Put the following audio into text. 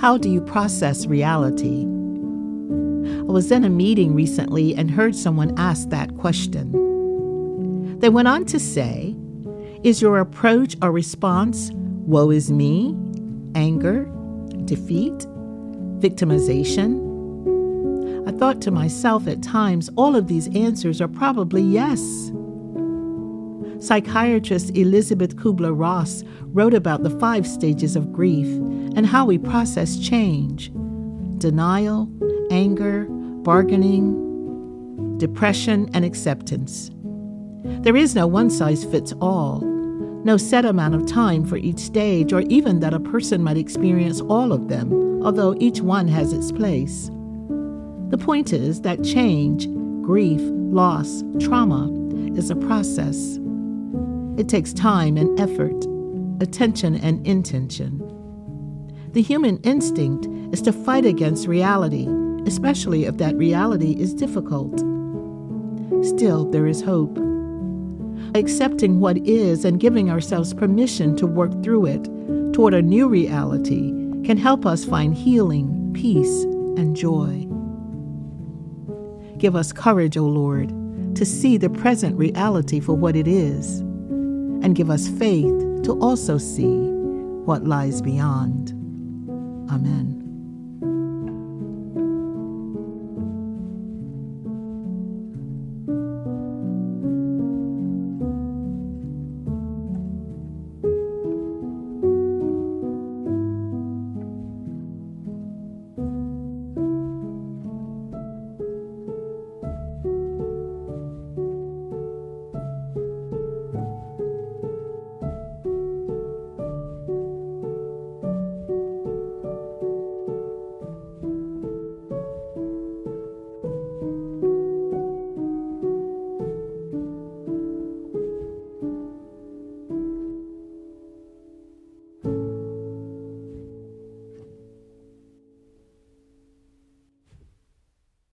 How do you process reality? I was in a meeting recently and heard someone ask that question. They went on to say, Is your approach or response, woe is me, anger, defeat, victimization? I thought to myself at times, all of these answers are probably yes. Psychiatrist Elisabeth Kubler Ross wrote about the five stages of grief and how we process change denial, anger, bargaining, depression, and acceptance. There is no one size fits all, no set amount of time for each stage, or even that a person might experience all of them, although each one has its place. The point is that change, grief, loss, trauma is a process. It takes time and effort, attention and intention. The human instinct is to fight against reality, especially if that reality is difficult. Still, there is hope. Accepting what is and giving ourselves permission to work through it toward a new reality can help us find healing, peace, and joy. Give us courage, O Lord, to see the present reality for what it is, and give us faith to also see what lies beyond. Amen.